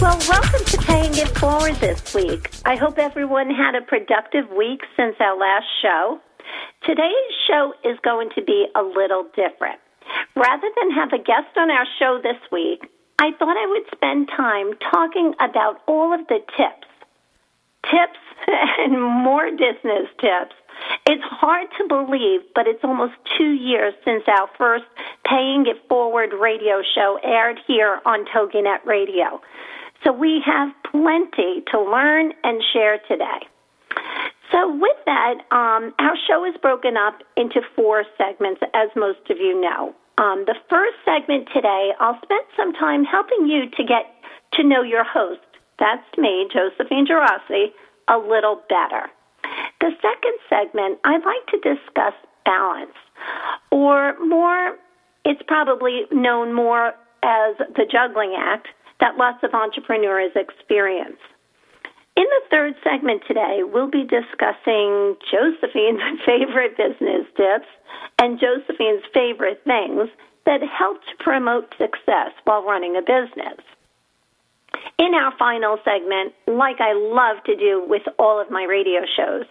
Well, welcome to Paying It Forward this week. I hope everyone had a productive week since our last show. Today's show is going to be a little different. Rather than have a guest on our show this week, I thought I would spend time talking about all of the tips, tips and more business tips. It's hard to believe, but it's almost two years since our first Paying It Forward radio show aired here on TogiNet Radio. So we have plenty to learn and share today. So, with that, um, our show is broken up into four segments, as most of you know. Um, the first segment today, I'll spend some time helping you to get to know your host. That's me, Josephine Girassi, a little better. The second segment, I'd like to discuss balance, or more, it's probably known more as the juggling act that lots of entrepreneurs experience. In the third segment today, we'll be discussing Josephine's favorite business tips and Josephine's favorite things that help to promote success while running a business. In our final segment, like I love to do with all of my radio shows,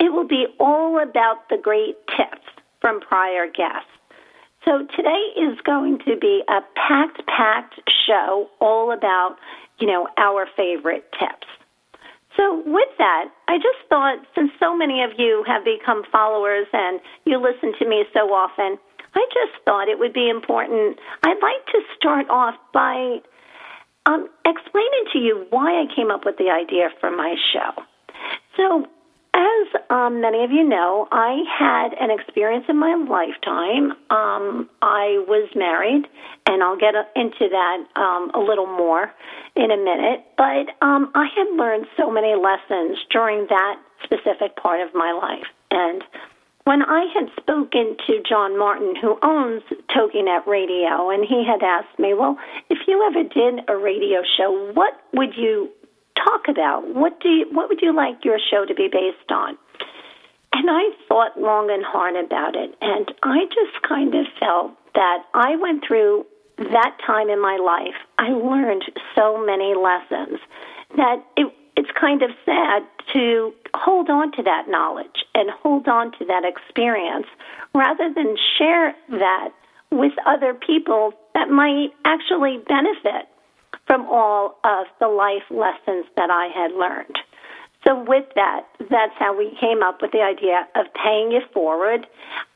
it will be all about the great tips from prior guests. So today is going to be a packed, packed show all about, you know, our favorite tips. So with that, I just thought since so many of you have become followers and you listen to me so often, I just thought it would be important. I'd like to start off by um, explaining to you why I came up with the idea for my show. So as um, many of you know, I had an experience in my lifetime. Um, I was married, and I'll get into that um, a little more in a minute. But um, I had learned so many lessons during that specific part of my life. And when I had spoken to John Martin, who owns TogiNet Radio, and he had asked me, well, if you ever did a radio show, what would you talk about? What do you, what would you like your show to be based on? And I thought long and hard about it, and I just kind of felt that I went through that time in my life. I learned so many lessons that it, it's kind of sad to hold on to that knowledge and hold on to that experience rather than share that with other people that might actually benefit from all of the life lessons that I had learned. So, with that, that's how we came up with the idea of paying it forward.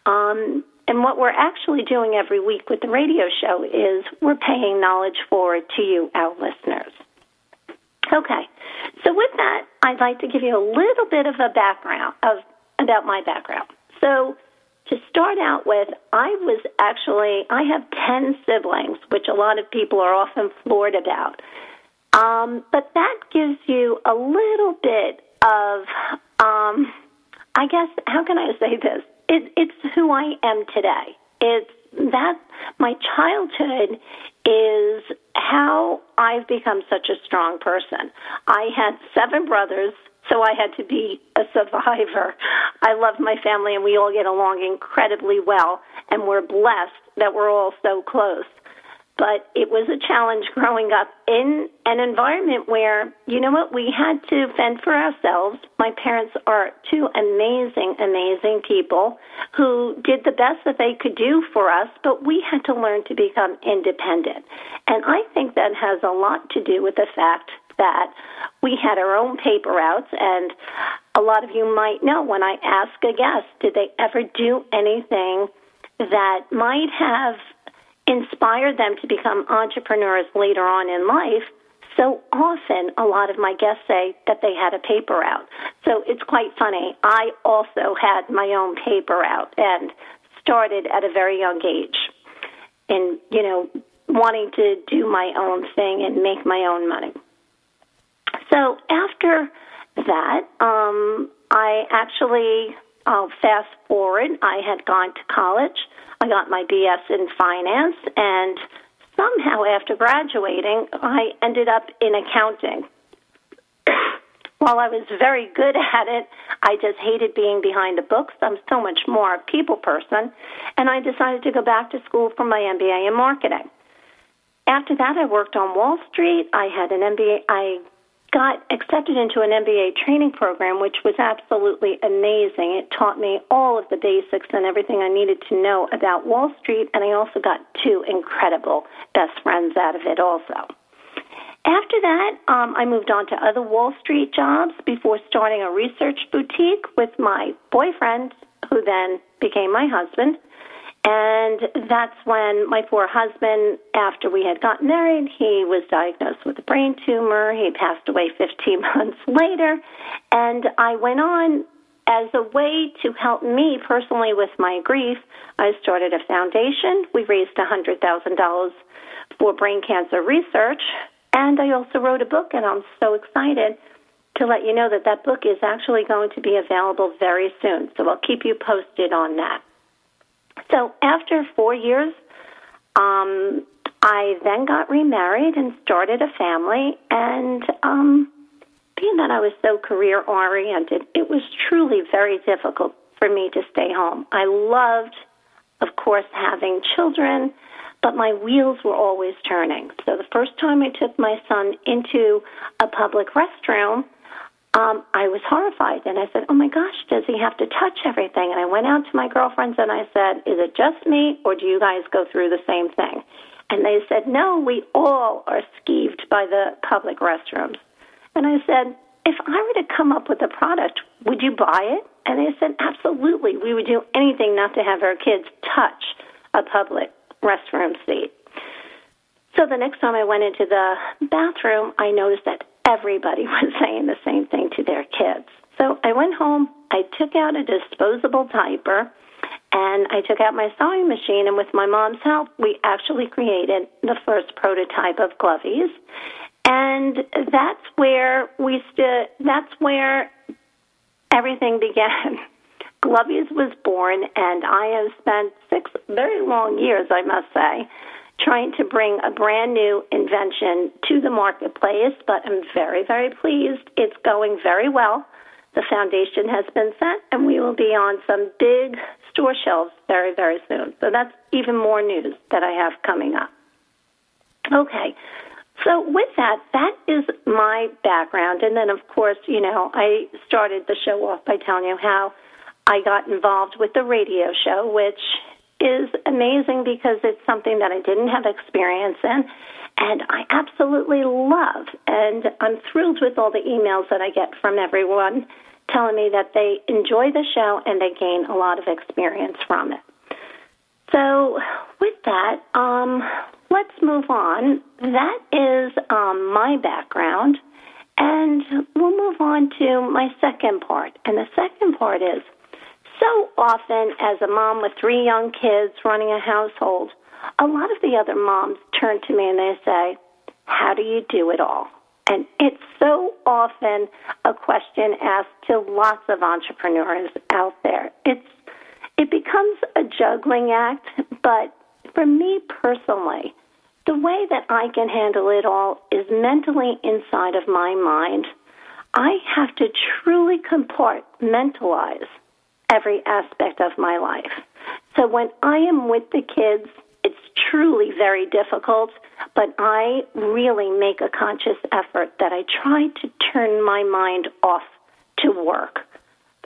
Um, and what we're actually doing every week with the radio show is we're paying knowledge forward to you, our listeners. Okay, so with that, I'd like to give you a little bit of a background of about my background. So, to start out with, I was actually, I have 10 siblings, which a lot of people are often floored about. Um, but that gives you a little bit of, um, I guess, how can I say this? It, it's who I am today. It's that my childhood is how I've become such a strong person. I had seven brothers so I had to be a survivor. I love my family, and we all get along incredibly well, and we're blessed that we're all so close. but it was a challenge growing up in an environment where, you know what, we had to fend for ourselves. My parents are two amazing, amazing people who did the best that they could do for us, but we had to learn to become independent. And I think that has a lot to do with the fact that we had our own paper routes and a lot of you might know when I ask a guest, did they ever do anything that might have inspired them to become entrepreneurs later on in life? So often, a lot of my guests say that they had a paper route. So it's quite funny. I also had my own paper route and started at a very young age in, you know, wanting to do my own thing and make my own money. So after that, um, I actually, I'll fast forward, I had gone to college. I got my BS in finance, and somehow after graduating, I ended up in accounting. While I was very good at it, I just hated being behind the books. I'm so much more a people person, and I decided to go back to school for my MBA in marketing. After that, I worked on Wall Street. I had an MBA. I got accepted into an MBA training program, which was absolutely amazing. It taught me all of the basics and everything I needed to know about Wall Street, and I also got two incredible best friends out of it, also. After that, um, I moved on to other Wall Street jobs before starting a research boutique with my boyfriend, who then became my husband. And that's when my poor husband, after we had gotten married, he was diagnosed with a brain tumor. He passed away 15 months later. And I went on as a way to help me personally with my grief. I started a foundation. We raised $100,000 for brain cancer research. And I also wrote a book, and I'm so excited to let you know that that book is actually going to be available very soon. So I'll keep you posted on that. So after four years, um, I then got remarried and started a family. And um, being that I was so career oriented, it was truly very difficult for me to stay home. I loved, of course, having children, but my wheels were always turning. So the first time I took my son into a public restroom, um, I was horrified. And I said, Oh my gosh, does he have to touch everything? And I went out to my girlfriends and I said, Is it just me or do you guys go through the same thing? And they said, No, we all are skeeved by the public restrooms. And I said, If I were to come up with a product, would you buy it? And they said, Absolutely. We would do anything not to have our kids touch a public restroom seat. So the next time I went into the bathroom, I noticed that everybody was saying the same thing to their kids. So I went home, I took out a disposable diaper, and I took out my sewing machine, and with my mom's help, we actually created the first prototype of Glovies. And that's where we stood, that's where everything began. Glovies was born, and I have spent six very long years, I must say, trying to bring a brand new invention to the marketplace, but I'm very, very pleased. It's going very well. The foundation has been set, and we will be on some big store shelves very, very soon. So that's even more news that I have coming up. Okay, so with that, that is my background. And then, of course, you know, I started the show off by telling you how I got involved with the radio show, which is amazing because it's something that I didn't have experience in and I absolutely love. And I'm thrilled with all the emails that I get from everyone telling me that they enjoy the show and they gain a lot of experience from it. So, with that, um, let's move on. That is um, my background, and we'll move on to my second part. And the second part is so often, as a mom with three young kids running a household, a lot of the other moms turn to me and they say, How do you do it all? And it's so often a question asked to lots of entrepreneurs out there. It's it becomes a juggling act, but for me personally, the way that I can handle it all is mentally inside of my mind. I have to truly compartmentalize every aspect of my life. So when I am with the kids, it's truly very difficult, but I really make a conscious effort that I try to turn my mind off to work.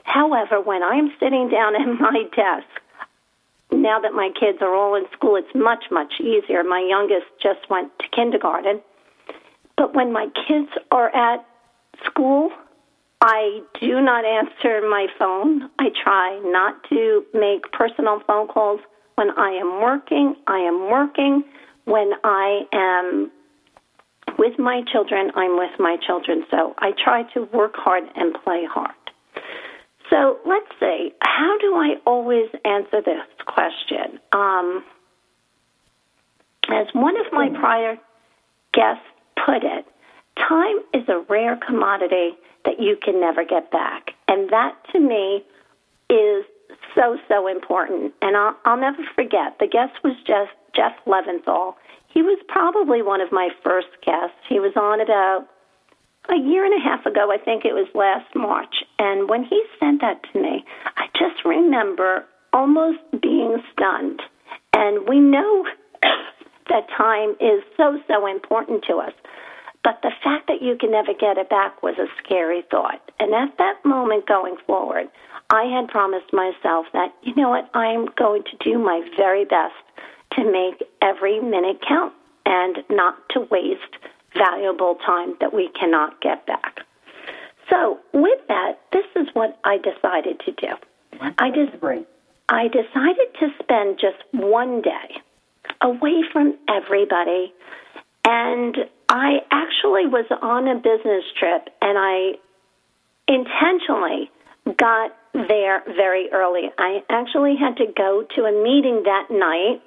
However, when I'm sitting down at my desk, now that my kids are all in school, it's much, much easier. My youngest just went to kindergarten. But when my kids are at school, I do not answer my phone. I try not to make personal phone calls. When I am working, I am working. When I am with my children, I'm with my children. So I try to work hard and play hard. So let's see, how do I always answer this question? Um, as one of my prior guests put it, time is a rare commodity that you can never get back. And that to me is so, so important. And I'll, I'll never forget, the guest was Jeff, Jeff Leventhal. He was probably one of my first guests. He was on about a year and a half ago, I think it was last March. And when he sent that to me, I just remember almost being stunned. And we know that time is so, so important to us. But the fact that you can never get it back was a scary thought. And at that moment going forward, I had promised myself that, you know what, I'm going to do my very best to make every minute count and not to waste valuable time that we cannot get back. So, with that, this is what I decided to do. I just I decided to spend just one day away from everybody and I actually was on a business trip and I intentionally got there very early. I actually had to go to a meeting that night.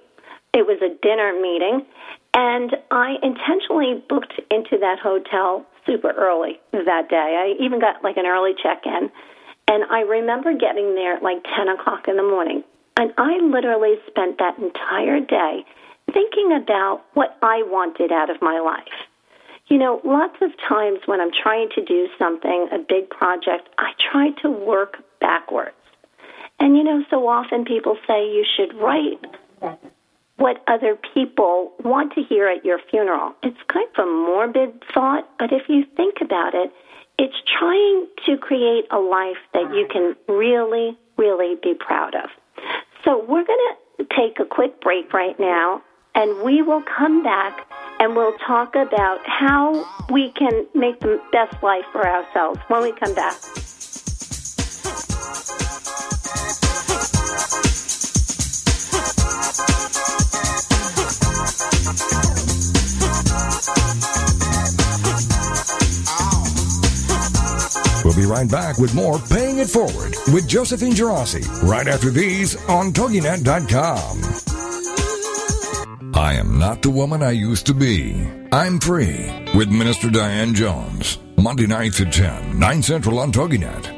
It was a dinner meeting and I intentionally booked into that hotel super early that day. I even got like an early check in. And I remember getting there at like 10 o'clock in the morning. And I literally spent that entire day thinking about what I wanted out of my life. You know, lots of times when I'm trying to do something, a big project, I try to work backwards. And you know, so often people say you should write what other people want to hear at your funeral. It's kind of a morbid thought, but if you think about it, it's trying to create a life that you can really, really be proud of. So we're going to take a quick break right now, and we will come back and we'll talk about how we can make the best life for ourselves when we come back. We'll be right back with more Paying It Forward with Josephine Girassi right after these on TogiNet.com. I am not the woman I used to be. I'm free with Minister Diane Jones. Monday nights at 10, 9 Central on TogiNet.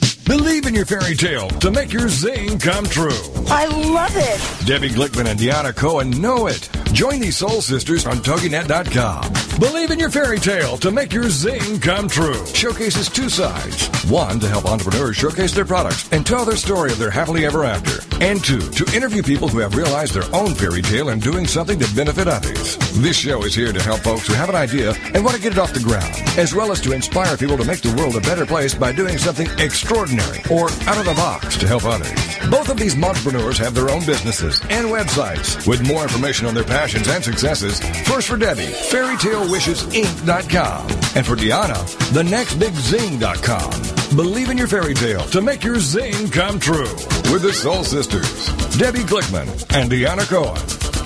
Believe in your fairy tale to make your zing come true. I love it. Debbie Glickman and Deanna Cohen know it. Join these soul sisters on TogiNet.com. Believe in your fairy tale to make your zing come true. Showcases two sides. One, to help entrepreneurs showcase their products and tell their story of their happily ever after. And two, to interview people who have realized their own fairy tale and doing something to benefit others. This show is here to help folks who have an idea and want to get it off the ground, as well as to inspire people to make the world a better place by doing something extraordinary or out of the box to help others. Both of these entrepreneurs have their own businesses and websites. With more information on their passions and successes, first for Debbie, fairytalewishesinc.com, and for Deanna, thenextbigzing.com. Believe in your fairy tale to make your zing come true with the Soul Sisters, Debbie Glickman and Deanna Cohen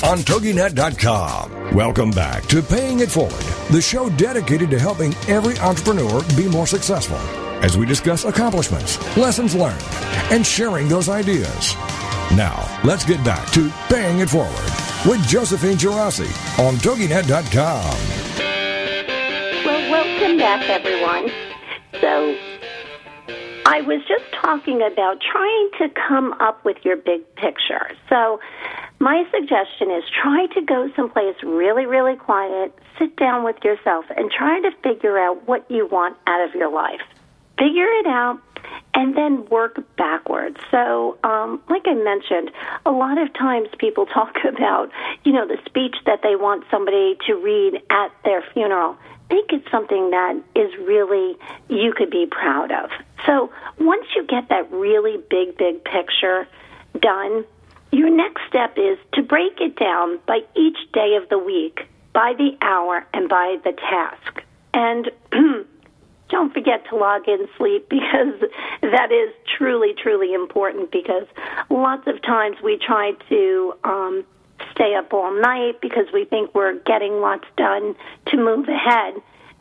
on TogiNet.com. Welcome back to Paying It Forward, the show dedicated to helping every entrepreneur be more successful as we discuss accomplishments, lessons learned, and sharing those ideas. Now, let's get back to Paying It Forward with Josephine Girassi on TogiNet.com. Well, welcome back, everyone. So, I was just talking about trying to come up with your big picture. So, my suggestion is try to go someplace really, really quiet, sit down with yourself, and try to figure out what you want out of your life. Figure it out and then work backwards. So, um, like I mentioned, a lot of times people talk about, you know, the speech that they want somebody to read at their funeral make it something that is really you could be proud of. So once you get that really big, big picture done, your next step is to break it down by each day of the week, by the hour, and by the task. And don't forget to log in sleep because that is truly, truly important because lots of times we try to um, stay up all night because we think we're getting lots done to move ahead.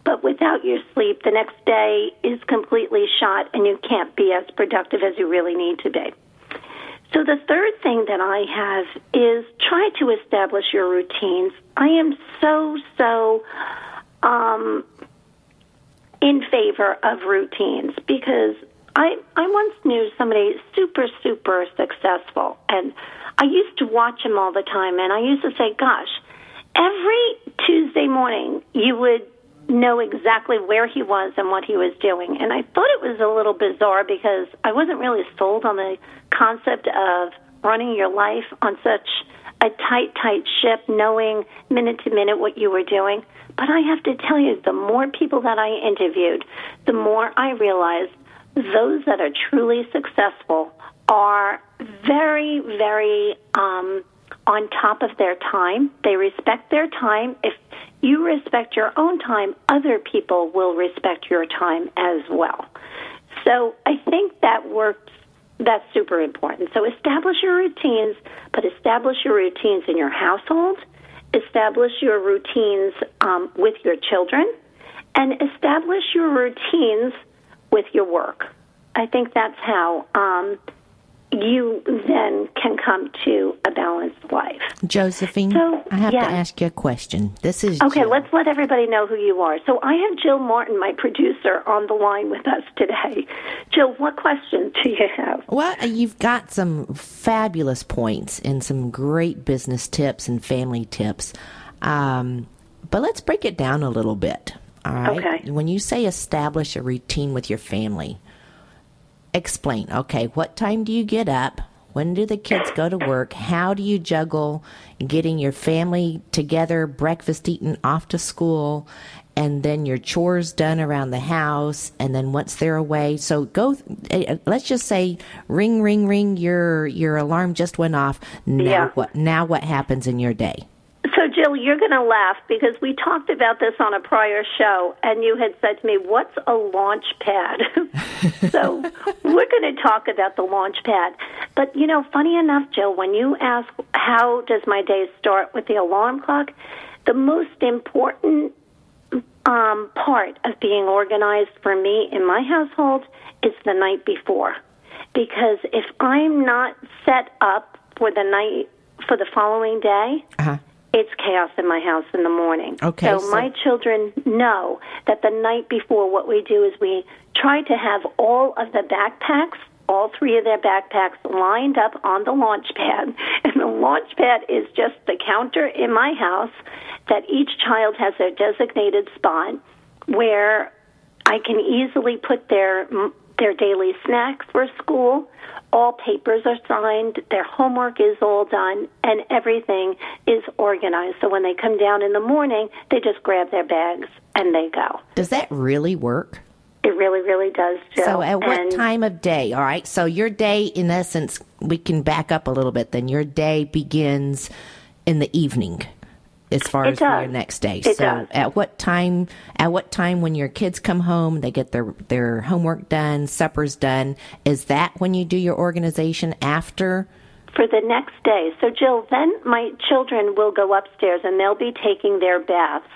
But without your sleep, the next day is completely shot and you can't be as productive as you really need to be. So, the third thing that I have is try to establish your routines. I am so, so um, in favor of routines because I, I once knew somebody super, super successful, and I used to watch him all the time, and I used to say, gosh, every Tuesday morning you would know exactly where he was and what he was doing. And I thought it was a little bizarre because I wasn't really sold on the concept of running your life on such a tight, tight ship, knowing minute to minute what you were doing. But I have to tell you, the more people that I interviewed, the more I realized those that are truly successful are very, very um, on top of their time. They respect their time. If you respect your own time, other people will respect your time as well. So I think that works. That's super important. So establish your routines, but establish your routines in your household, establish your routines um, with your children, and establish your routines with your work. I think that's how um, you then can come to a balanced life. Josephine, so, I have yes. to ask you a question. This is Okay, Jill. let's let everybody know who you are. So I have Jill Martin, my producer, on the line with us today. Jill, what question do you have? Well, you've got some fabulous points and some great business tips and family tips. Um, but let's break it down a little bit. All right. Okay. When you say establish a routine with your family, explain. Okay, what time do you get up? When do the kids go to work? How do you juggle getting your family together, breakfast eaten, off to school, and then your chores done around the house, and then once they're away? So go. Eh, let's just say, ring, ring, ring. Your your alarm just went off. Now yeah. what? Now what happens in your day? So, Jill, you're going to laugh because we talked about this on a prior show, and you had said to me, What's a launch pad? so, we're going to talk about the launch pad. But, you know, funny enough, Jill, when you ask, How does my day start with the alarm clock? The most important um, part of being organized for me in my household is the night before. Because if I'm not set up for the night, for the following day, uh-huh it's chaos in my house in the morning. Okay. So, so, my children know that the night before, what we do is we try to have all of the backpacks, all three of their backpacks, lined up on the launch pad. And the launch pad is just the counter in my house that each child has their designated spot where I can easily put their their daily snacks for school all papers are signed, their homework is all done, and everything is organized. So when they come down in the morning, they just grab their bags and they go. Does that really work? It really, really does, Jill. So, at what and time of day? All right. So, your day, in essence, we can back up a little bit. Then your day begins in the evening. As far It as for does. your next day. It so does. at what time at what time when your kids come home, they get their their homework done, supper's done, is that when you do your organization after for the next day. So, Jill, then my children will go upstairs and they'll be taking their baths.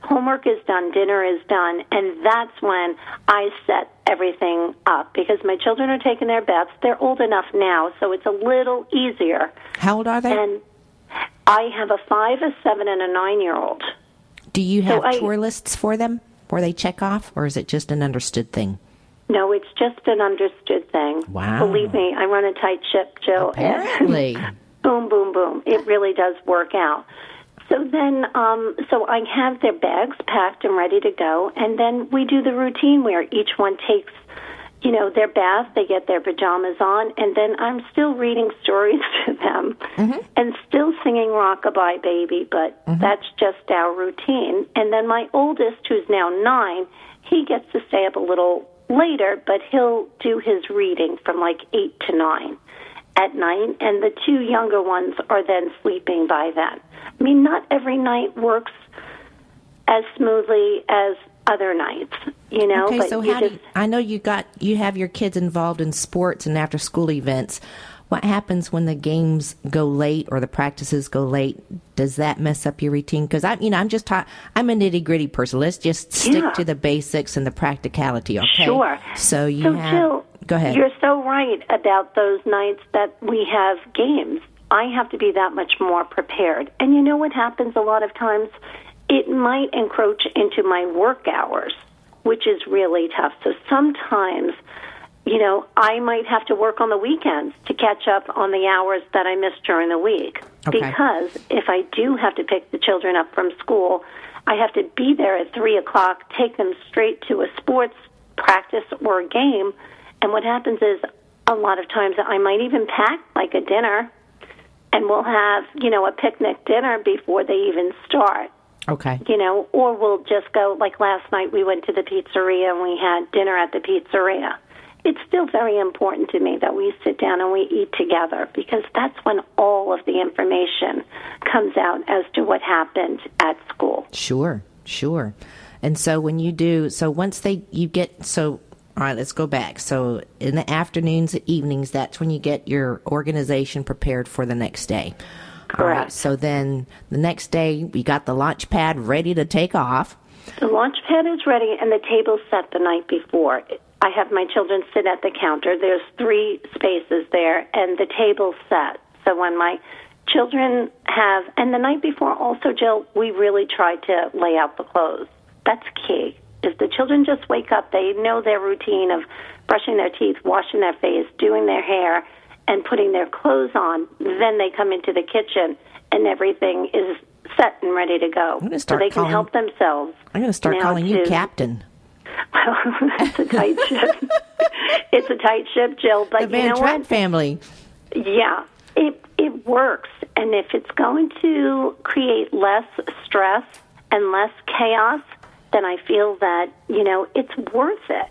Homework is done, dinner is done, and that's when I set everything up because my children are taking their baths. They're old enough now, so it's a little easier. how old are they? And I have a five, a seven, and a nine year old. do you have I- chore lists for them where they check off or is it just an understood thing? No, it's just an understood thing. Wow. Believe me, I run a tight ship, Jill. Apparently. boom, boom, boom. It really does work out. So then, um, so I have their bags packed and ready to go, and then we do the routine where each one takes, you know, their bath, they get their pajamas on, and then I'm still reading stories to them mm-hmm. and still singing Rockabye Baby, but mm-hmm. that's just our routine. And then my oldest, who's now nine, he gets to stay up a little later, but he'll do his reading from like eight to nine at night, and the two younger ones are then sleeping by then. I mean, not every night works as smoothly as other nights, you know. Okay, but so how just, do you, I know you got you have your kids involved in sports and after school events. What happens when the games go late or the practices go late? Does that mess up your routine? Because I'm, you know, I'm just ta- I'm a nitty gritty person. Let's just stick Yeah. to the basics and the practicality. Okay. Sure. So you so have. Jill, go ahead. You're so right about those nights that we have games. I have to be that much more prepared. And you know what happens a lot of times? It might encroach into my work hours, which is really tough. So sometimes, you know, I might have to work on the weekends to catch up on the hours that I missed during the week. Okay. Because if I do have to pick the children up from school, I have to be there at 3 o'clock, take them straight to a sports practice or a game. And what happens is a lot of times I might even pack like a dinner and we'll have, you know, a picnic dinner before they even start okay. you know, or we'll just go like last night we went to the pizzeria and we had dinner at the pizzeria. It's still very important to me that we sit down and we eat together because that's when all of the information comes out as to what happened at school. Sure, sure. And so when you do, so once they, you get, so, all right, let's go back. So in the afternoons, evenings, that's when you get your organization prepared for the next day. All right, Correct. so then the next day, we got the launch pad ready to take off. The launch pad is ready and the table's set the night before. I have my children sit at the counter. There's three spaces there and the table's set. So when my children have, and the night before also, Jill, we really try to lay out the clothes. That's key. If the children just wake up, they know their routine of brushing their teeth, washing their face, doing their hair, and putting their clothes on. Then they come into the kitchen and everything is set and ready to go. so they can calling- help themselves. I'm going to start calling you Captain. Well, it's a tight ship. it's a tight ship, Jill. But The you Van know Trapp what? family. Yeah, it it works, and if it's going to create less stress and less chaos, then I feel that you know it's worth it.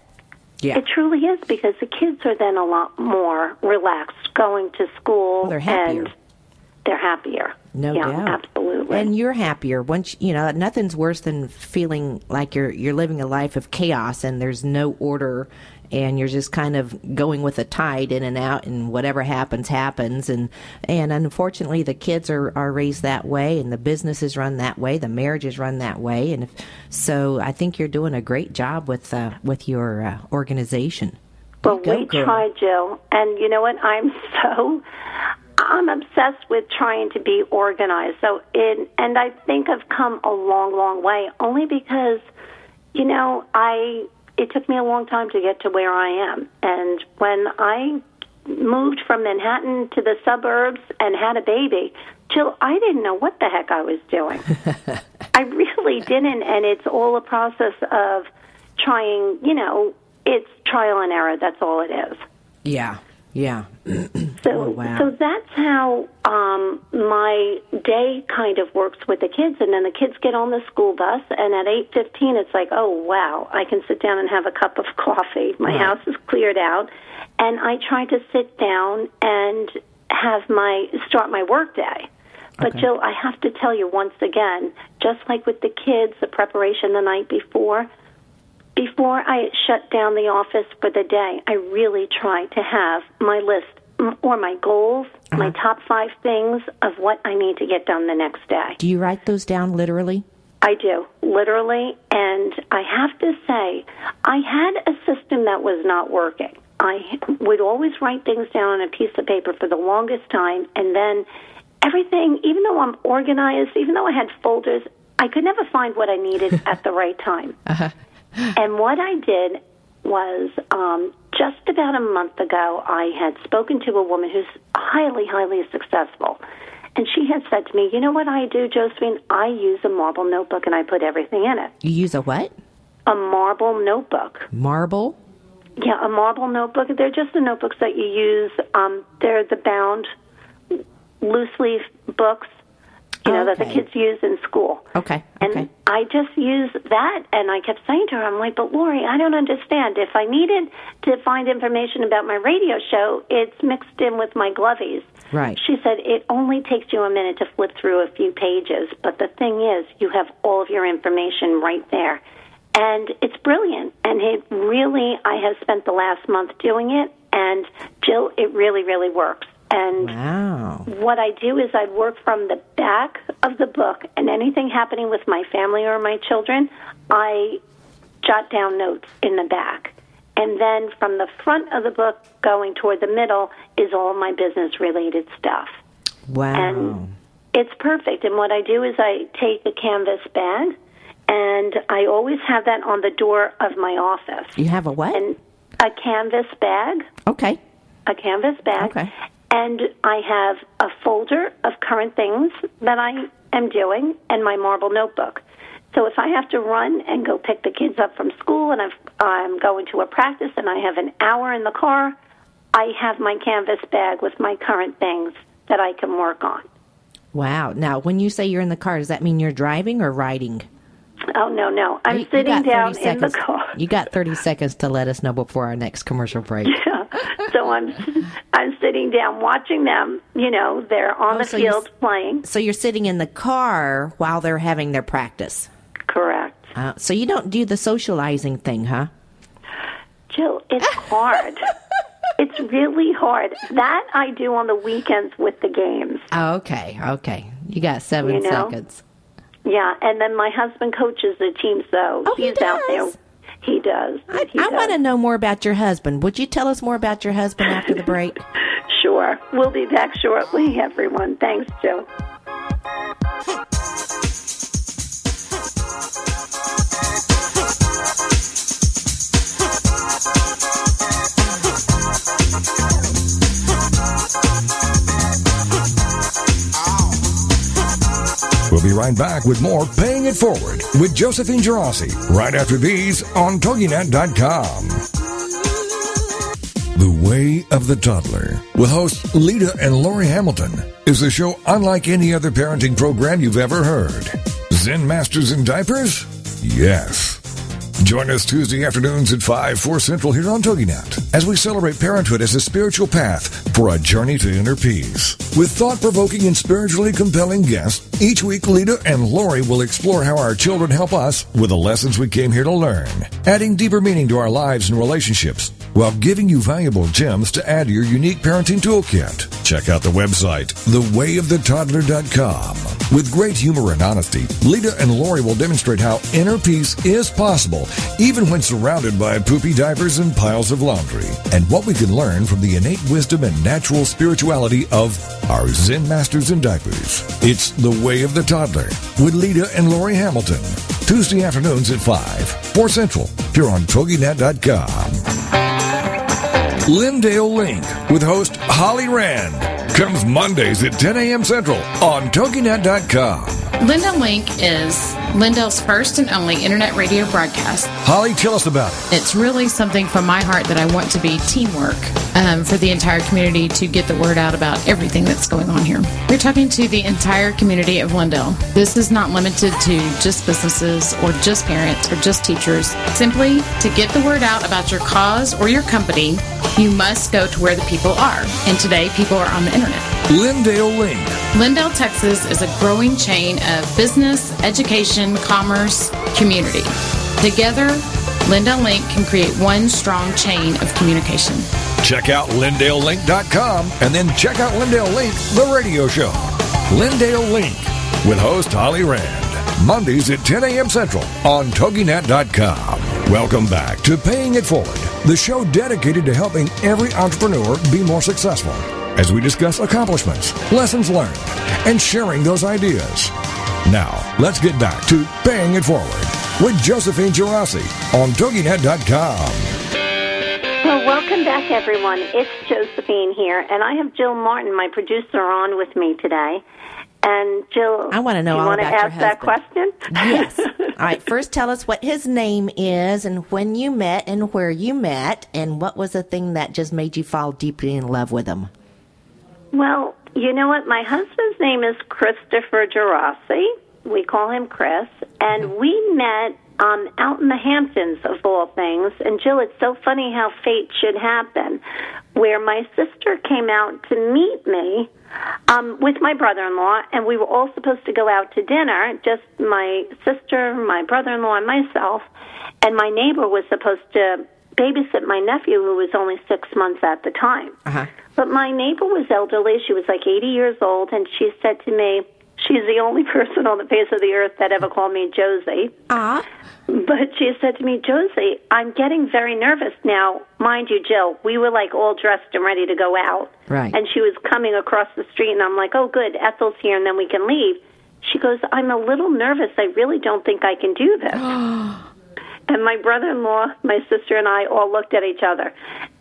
Yeah. It truly is because the kids are then a lot more relaxed going to school. Well, they're happier. And they're happier. No yeah, doubt. absolutely. And you're happier once you know nothing's worse than feeling like you're you're living a life of chaos and there's no order and you're just kind of going with the tide in and out and whatever happens happens and and unfortunately the kids are are raised that way and the business is run that way the marriage is run that way and if, so I think you're doing a great job with uh, with your uh, organization. Well, Go, we girl. try, Jill. And you know what? I'm so I'm obsessed with trying to be organized. So in and I think I've come a long, long way only because you know, I it took me a long time to get to where I am. And when I moved from Manhattan to the suburbs and had a baby, Jill, I didn't know what the heck I was doing. I really didn't, and it's all a process of trying, you know, it's trial and error, that's all it is. Yeah, yeah. So, Oh, wow. so that's how um, my day kind of works with the kids, and then the kids get on the school bus, and at eight fifteen, it's like, oh wow, I can sit down and have a cup of coffee. My Right. house is cleared out, and I try to sit down and have my start my work day. But Okay. Jill, I have to tell you once again, just like with the kids, the preparation the night before, before I shut down the office for the day, I really try to have my list or my goals, my uh-huh. top five things of what I need to get done the next day. Do you write those down literally? I do, literally. And I have to say, I had a system that was not working. I would always write things down on a piece of paper for the longest time, and then everything, even though I'm organized, even though I had folders, I could never find what I needed at the right time. Uh-huh. And what I did was um, just about a month ago, I had spoken to a woman who's highly, highly successful. And she had said to me, You know what I do, Josephine? I use a marble notebook and I put everything in it. You use a what? A marble notebook. Marble? Yeah, a marble notebook. They're just the notebooks that you use. Um, they're the bound loose leaf books, you know, that the kids use in school. Okay. And Okay. I just use that, and I kept saying to her, I'm like, but Lori, I don't understand. If I needed to find information about my radio show, it's mixed in with my glovies. Right. She said, it only takes you a minute to flip through a few pages, but the thing is, you have all of your information right there. And it's brilliant. And it really, I have spent the last month doing it, and Jill, it really, really works. And Wow. what I do is I work from the back of the book, and anything happening with my family or my children, I jot down notes in the back. And then from the front of the book going toward the middle is all my business related stuff. Wow. And it's perfect. And what I do is I take a canvas bag, and I always have that on the door of my office. you have a what? And a canvas bag okay. a canvas bag, Okay. And I have a folder of current things that I am doing and my marble notebook. So if I have to run and go pick the kids up from school and I've, I'm going to a practice and I have an hour in the car, I have my canvas bag with my current things that I can work on. Wow. Now, when you say you're in the car, does that mean you're driving or riding? Oh no, no, I'm You- you sitting 30 down in the car. You got 30 seconds to let us know before our next commercial break. Yeah. so I'm I'm sitting down watching them. You know, they're on Oh, the so you field playing. So you're sitting in the car while they're having their practice. Correct. Uh, so you don't do the socializing thing, huh? Jill, it's hard. it's really hard. That I do on the weekends with the games. Oh, okay. Okay. You got seven You know? seconds. Yeah, and then my husband coaches the team, so Oh, he he's out there. does? He does. I, I want to know more about your husband. Would you tell us more about your husband after the break? Sure. We'll be back shortly, everyone. Thanks, Jill. Be right back with more Paying It Forward with Josephine Gerasi right after these on TogiNet.com. The Way of the Toddler with hosts Lita and Lori Hamilton is a show unlike any other parenting program you've ever heard. Zen Masters in Diapers? Yes. Join us Tuesday afternoons at 5, 4 Central here on TogiNet as we celebrate parenthood as a spiritual path for a journey to inner peace. With thought-provoking and spiritually compelling guests, each week Lita and Lori will explore how our children help us with the lessons we came here to learn, adding deeper meaning to our lives and relationships while giving you valuable gems to add to your unique parenting toolkit. Check out the website, thewayofthetoddler.com. With great humor and honesty, Lita and Lori will demonstrate how inner peace is possible, even when surrounded by poopy diapers and piles of laundry, and what we can learn from the innate wisdom and natural spirituality of our Zen Masters in Diapers. It's The Way of the Toddler with Lita and Lori Hamilton. Tuesday afternoons at 5, 4 Central, here on TogiNet.com. Lindale Link with host Holly Rand comes Mondays at 10 a.m. Central on TogiNet.com. Lindale Link is Lindale's first and only internet radio broadcast. Holly, tell us about it. It's really something from my heart that I want to be teamwork um, for the entire community to get the word out about everything that's going on here. We're talking to the entire community of Lindell. This is not limited to just businesses or just parents or just teachers. Simply to get the word out about your cause or your company, you must go to where the people are. And today, people are on the internet. Lindale Link. Lindale, Texas is a growing chain of business, education, commerce, community. Together, Lindale Link can create one strong chain of communication. Check out LindaleLink.com and then check out Lindale Link, the radio show. Lindale Link with host Holly Rand. Mondays at 10 a.m. Central on TogiNet.com. Welcome back to Paying It Forward, the show dedicated to helping every entrepreneur be more successful as we discuss accomplishments, lessons learned, and sharing those ideas. Now, let's get back to Paying It Forward with Josephine Geraci on TogiNet.com. Well, welcome back, everyone. It's Josephine here, and I have Jill Martin, my producer, on with me today. And Jill, I want to know do you all want to ask that question? Yes. All right. First, tell us what his name is and when you met and where you met and what was the thing that just made you fall deeply in love with him. Well, you know what? My husband's name is Christopher Geraci. We call him Chris, and we met um, out in the Hamptons, of all things. And Jill, it's so funny how fate should happen, where my sister came out to meet me um, with my brother-in-law, and we were all supposed to go out to dinner. Just my sister, my brother-in-law, and myself. And my neighbor was supposed to babysit my nephew, who was only six months at the time. Uh-huh. But my neighbor was elderly. She was like 80 years old, and she said to me, She's the only person on the face of the earth that ever called me Josie. Ah. But she said to me, Josie, I'm getting very nervous now. Mind you, Jill, we were like all dressed and ready to go out. Right. And she was coming across the street, and I'm like, oh, good, Ethel's here, and then we can leave. She goes, I'm a little nervous. I really don't think I can do this. And my brother in law, my sister, and I all looked at each other.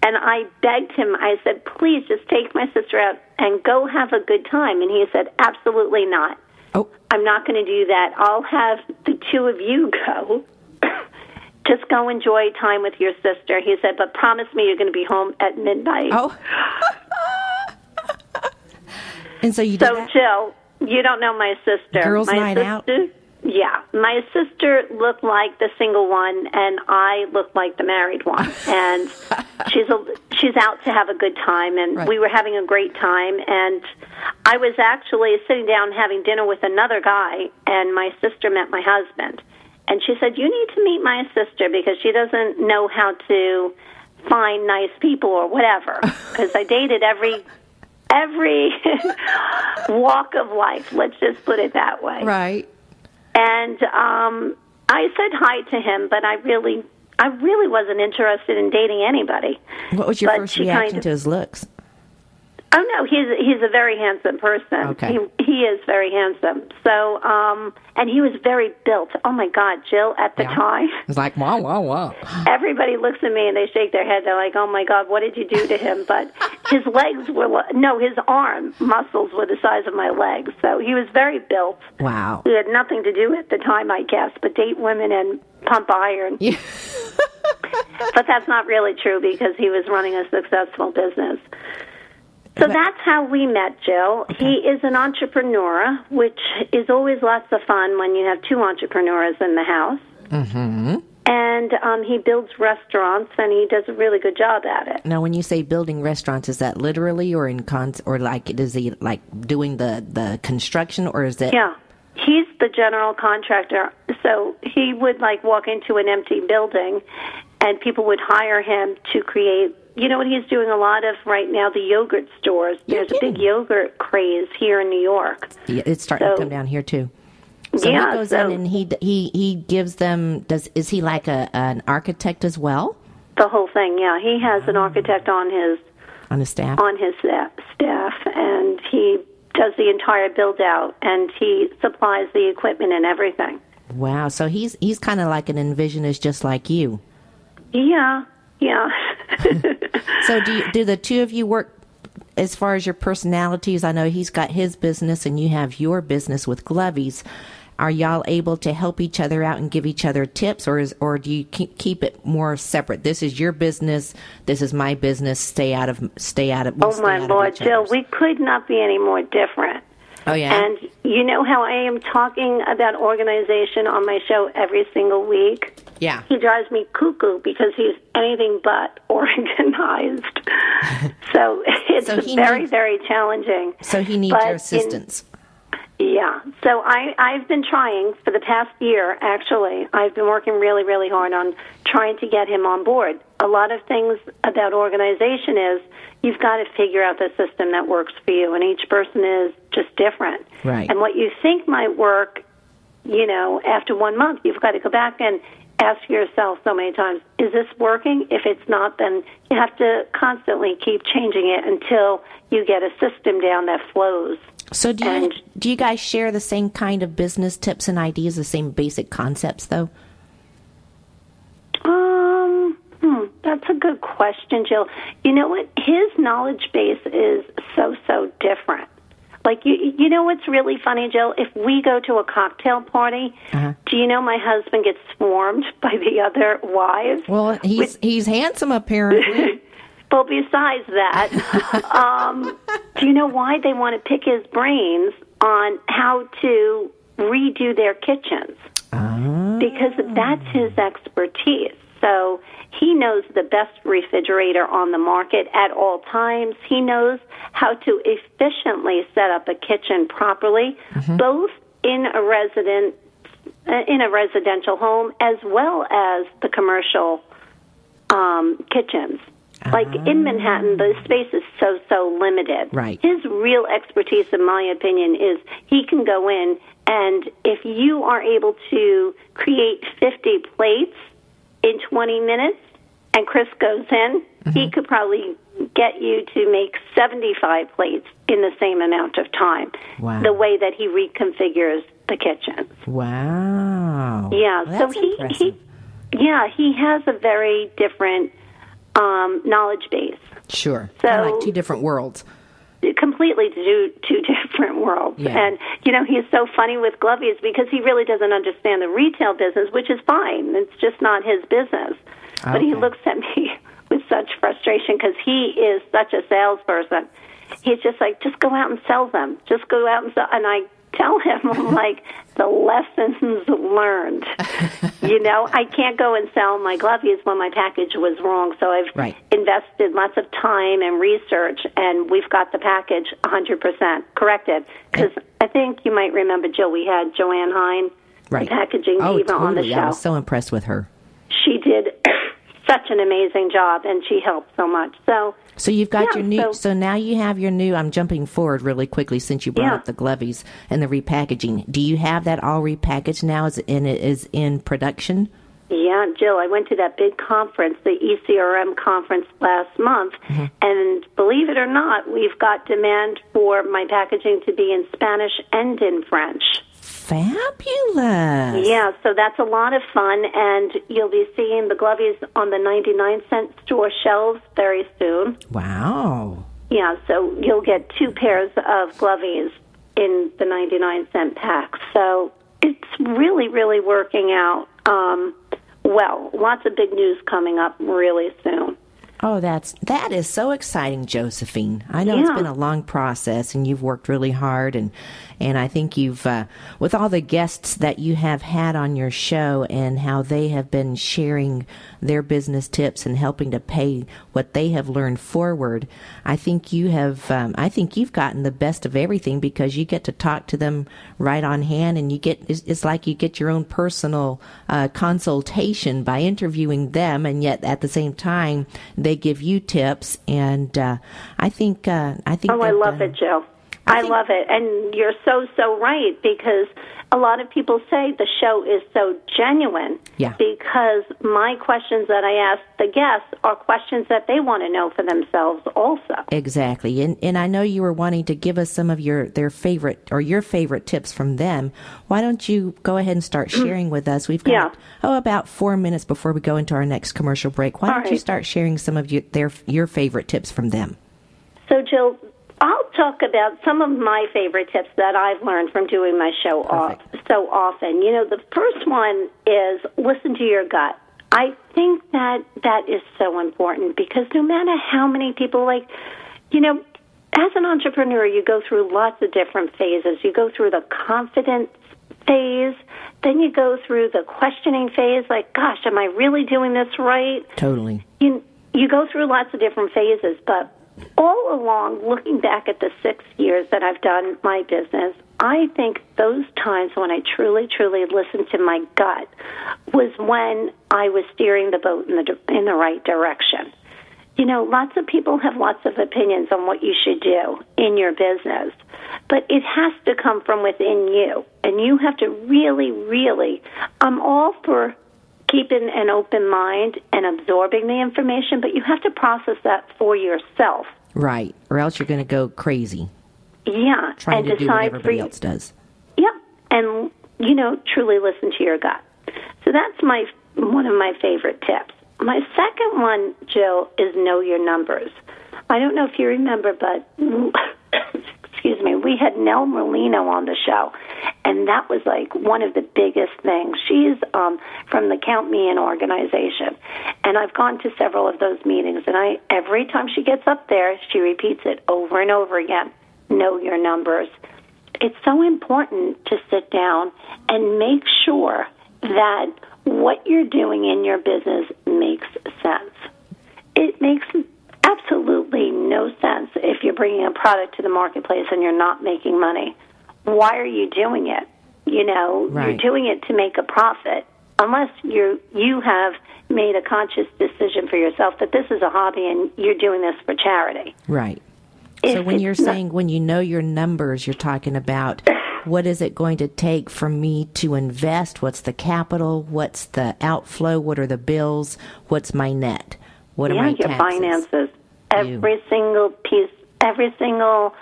And I begged him, I said, please just take my sister out and go have a good time. And he said, absolutely not. Oh. I'm not going to do that. I'll have the two of you go. just go enjoy time with your sister. He said, but promise me you're going to be home at midnight. Oh. and so you did So, that? Jill, you don't know my sister. Girls' my night sister, out? Yeah, my sister looked like the single one, and I looked like the married one. And she's a, she's out to have a good time, and Right. we were having a great time. And I was actually sitting down having dinner with another guy, and my sister met my husband, and she said, "You need to meet my sister because she doesn't know how to find nice people or whatever." Because I dated every every walk of life. Let's just put it that way. Right. And um, I said hi to him, but I really, I really wasn't interested in dating anybody. What was your But first reaction kind of- to his looks? Oh no, he's he's a very handsome person. Okay. He he is very handsome. So um and he was very built. Oh my god, Jill at the Yeah. time. It's like, wow, wow, wow. Everybody looks at me and they shake their head. They're like, "Oh my god, what did you do to him?" But his legs were no, his arm muscles were the size of my legs. So he was very built. Wow. He had nothing to do at the time, I guess, but date women and pump iron. Yeah. but that's not really true because he was running a successful business. So that's how we met Jill. He is an entrepreneur, which is always lots of fun when you have two entrepreneurs in the house. Mm-hmm. And um, he builds restaurants, and he does a really good job at it. Now, when you say building restaurants, is that literally or in con or like is he like doing the the construction or is it? Yeah. He's the general contractor. So he would like walk into an empty building and people would hire him to create you know what he's doing a lot of right now the yogurt stores. There's a big yogurt craze here in New York. Yeah, It's starting to come down here too. So Yeah, he goes so- in and he he he gives them. Does is he like a an architect as well The whole thing, yeah. He has an ah. architect on his on his staff? on his staff and he does the entire build out and he supplies the equipment and everything. Wow. So he's he's kind of like an envisionist, just like you. Yeah. Yeah. So do you, do the two of you work as far as your personalities? I know he's got his business and you have your business with Glovies. Are y'all able to help each other out and give each other tips, or is or do you keep keep it more separate? This is your business. This is my business. Stay out of stay out of. we'll Oh my lord, Jill, we could not be any more different. Oh, yeah? And you know how I am talking about organization on my show every single week? Yeah. He drives me cuckoo because he's anything but organized. so it's So very, needs- very challenging. So he needs But your in- assistance. Yeah. So I, I've been trying for the past year, actually. I've been working really, really hard on trying to get him on board. A lot of things about organization is you've got to figure out the system that works for you, and each person is just different. Right. And what you think might work, you know, after one month, you've got to go back and ask yourself so many times, is this working? If it's not, then you have to constantly keep changing it until you get a system down that flows. So do you and- do you guys share the same kind of business tips and ideas, the same basic concepts though? Um, hmm, that's a good question, Jill. You know what? His knowledge base is so so different. Like you, you know what's really funny, Jill? If we go to a cocktail party, Uh-huh. do you know my husband gets swarmed by the other wives? Well, he's he's handsome apparently. Well, besides that, um, do you know why they want to pick his brains on how to redo their kitchens? Because that's his expertise. So he knows the best refrigerator on the market at all times. He knows how to efficiently set up a kitchen properly, both in a resident uh, in a residential home as well as the commercial um, kitchens. Like in Manhattan, the space is so so limited. Right. His real expertise, in my opinion, is he can go in and if you are able to create 50 plates in 20 minutes, and Chris goes in, he could probably get you to make 75 plates in the same amount of time. Wow. The way that he reconfigures the kitchen. wow. Yeah, Well, so he impressive. he yeah, he has a very different um, knowledge base. Sure. So- like two different worlds. Completely two two different worlds. Yeah. And you know, he's so funny with Glovies because he really doesn't understand the retail business, which is fine. It's just not his business. Ah, but he looks at me with such frustration because he is such a salesperson. He's just like, just go out and sell them. Just go out and sell. And I tell him, I'm like, the lessons learned. you know, I can't go and sell my glovies when my package was wrong. So I've Right. invested lots of time and research, and we've got the package 100% corrected. Eh. Because I think you might remember, Jill, we had Joanne Hine, Right. packaging Oh, diva, on the totally. show I was so impressed with her. She did such an amazing job and she helped so much. So So you've got Yeah, your new. So, so- now you have your new. I'm jumping forward really quickly since you brought Yeah. up the glovies and the repackaging. Do you have that all repackaged now? Is and it is in production? yeah, Jill, I went to that big conference, the ECRM conference last month, mm-hmm. and believe it or not, we've got demand for my packaging to be in Spanish and in French. Fabulous. Yeah, so that's a lot of fun, and you'll be seeing the Glovies on the 99 cent store shelves very soon. Wow. Yeah, so you'll get two pairs of glovies in the 99 cent pack. So it's really, really working out um, well. Lots of big news coming up really soon. Oh, that's that is so exciting, Josephine. I know it's been a long process, and you've worked really hard, and and I think you've uh, with all the guests that you have had on your show and how they have been sharing their business tips and helping to pay what they have learned forward. I think you have. Um, I think you've gotten the best of everything because you get to talk to them right on hand, and you get it's, it's like you get your own personal uh, consultation by interviewing them, and yet at the same time they give you tips. And uh, I think uh, I think Oh, I love done- it, Jill. I I, think- love it. And you're so, so right because a lot of people say the show is so genuine. Yeah. Because my questions that I ask the guests are questions that they want to know for themselves also. Exactly, and and I know you were wanting to give us some of your their favorite or your favorite tips from them. Why don't you go ahead and start mm. sharing with us? We've got Yeah. oh about four minutes before we go into our next commercial break. Why All don't you start sharing some of your their your favorite tips from them? So, Jill, I'll talk about some of my favorite tips that I've learned from doing my show off, so often. You know, the first one is listen to your gut. I think that that is so important because no matter how many people like, you know, as an entrepreneur, you go through lots of different phases. You go through the confidence phase, then you go through the questioning phase, like, gosh, am I really doing this right? Totally. You, you go through lots of different phases, but all along, looking back at the six years that I've done my business, I think those times when I truly, truly listened to my gut was when I was steering the boat in the in the right direction. You know, lots of people have lots of opinions on what you should do in your business, but it has to come from within you, and you have to really, really. I'm all for keeping an open mind and absorbing the information, but you have to process that for yourself. Right, or else you're going to go crazy. Yeah, trying and to do what decide everybody for, else does. Yeah, and you know, truly listen to your gut. So that's my one of my favorite tips. My second one, Jill, is know your numbers. I don't know if you remember, but excuse me, we had Nell Merlino on the show, and that was like one of the biggest things. She's um, from the Count Me In organization, and I've gone to several of those meetings, and I every time she gets up there, she repeats it over and over again. Know your numbers. It's so important to sit down and make sure that what you're doing in your business makes sense. It makes absolutely no sense if you're bringing a product to the marketplace and you're not making money. Why are you doing it? You know, Right. you're doing it to make a profit. Unless you you have made a conscious decision for yourself that this is a hobby and you're doing this for charity. Right. So when you're not- saying when you know your numbers, you're talking about what is it going to take for me to invest? What's the capital? What's the outflow? What are the bills? What's my net? What are yeah, my your taxes? finances. You. Every single piece, every single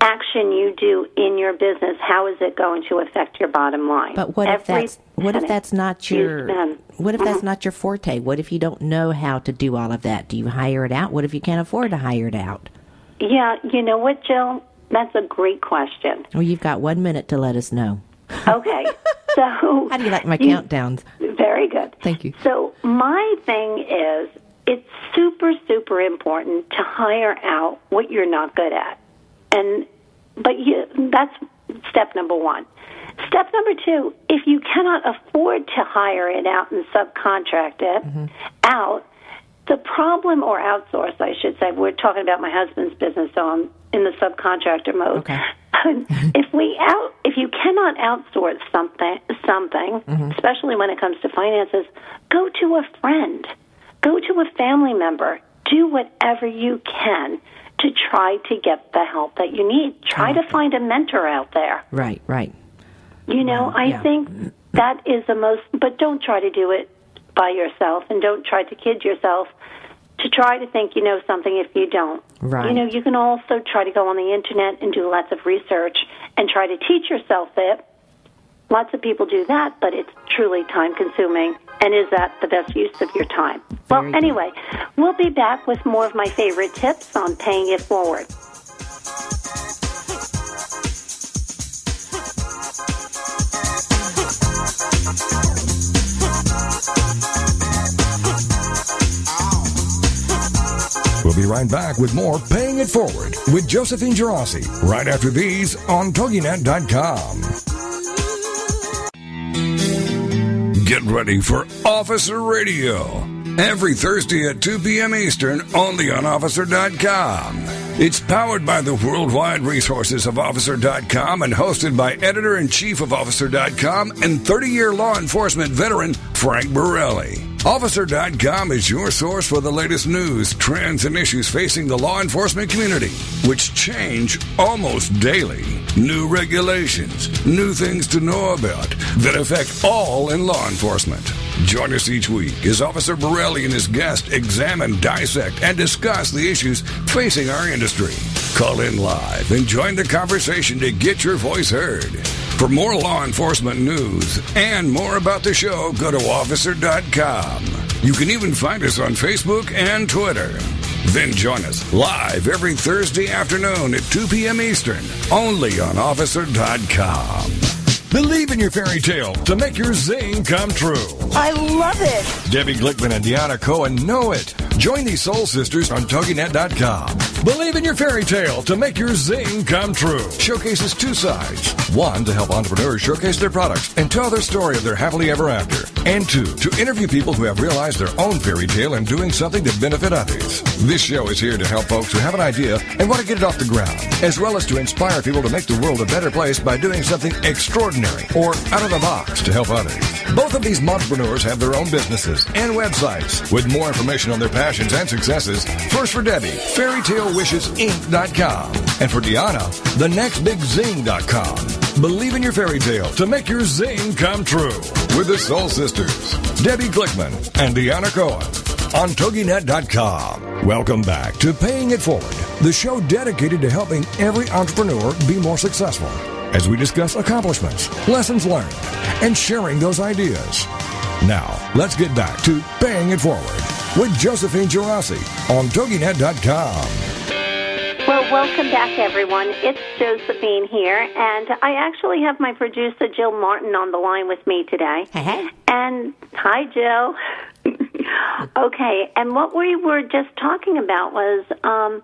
action you do in your business, how is it going to affect your bottom line? But what if Every that's what if that's not your what if that's Mhm. not your forte? What if you don't know how to do all of that? Do you hire it out? What if you can't afford to hire it out? Yeah, you know what, Jill? That's a great question. Well, you've got one minute to let us know. Okay, so How do you like my you- countdowns? Very good. Thank you. So my thing is, it's super, super important to hire out what you're not good at, and but you, that's step number one. Step number two: if you cannot afford to hire it out and subcontract it Mm-hmm. out, the problem or outsource, I should say. We're talking about my husband's business, so I'm in the subcontractor mode. Okay. if we out, if you cannot outsource something, something, Mm-hmm. especially when it comes to finances, go to a friend, go to a family member, do whatever you can to try to get the help that you need. Try to find a mentor out there. Right, right. You know, I yeah. think that is the most, but don't try to do it by yourself and don't try to kid yourself to try to think you know something if you don't. Right. You know, you can also try to go on the internet and do lots of research and try to teach yourself it. Lots of people do that, but it's truly time consuming. And is that the best use of your time? well, Very anyway, we'll be back with more of my favorite tips on paying it forward. We'll be right back with more Paying It Forward with Josephine Geraci right after these on TogiNet.com. Get ready for Officer Radio. Every Thursday at 2 p.m. Eastern, only on Officer.com. It's powered by the worldwide resources of Officer.com and hosted by editor in chief of Officer.com and 30 year law enforcement veteran Frank Borelli. Officer.com is your source for the latest news, trends, and issues facing the law enforcement community, which change almost daily. New regulations, new things to know about that affect all in law enforcement. Join us each week as Officer Borelli and his guest examine, dissect, and discuss the issues facing our industry. Call in live and join the conversation to get your voice heard. For more law enforcement news and more about the show, go to officer.com. You can even find us on Facebook and Twitter. Then join us live every Thursday afternoon at 2 p.m. Eastern, only on officer.com. Believe in your fairy tale to make your zing come true. I love it. Debbie Glickman and Deanna Cohen know it. Join these soul sisters on TogiNet.com. Believe in your fairy tale to make your zing come true. Showcases two sides. One, to help entrepreneurs showcase their products and tell their story of their happily ever after. And two, to interview people who have realized their own fairy tale and doing something to benefit others. This show is here to help folks who have an idea and want to get it off the ground, as well as to inspire people to make the world a better place by doing something extraordinary or out of the box to help others. Both of these entrepreneurs have their own businesses and websites. With more information on their passions and successes, first for Debbie, fairytalewishesinc.com. And for Deanna, thenextbigzing.com. Believe in your fairy tale to make your zing come true. With the Soul Sisters, Debbie Glickman and Deanna Cohen on TogiNet.com. Welcome back to Paying It Forward, the show dedicated to helping every entrepreneur be more successful as we discuss accomplishments, lessons learned, and sharing those ideas. Now, let's get back to Paying It Forward with Josephine Geraci on TogiNet.com. Well, welcome back, everyone. It's Josephine here, and I actually have my producer, Jill Martin, on the line with me today. Hey. And hi, Jill. okay, and what we were just talking about was um,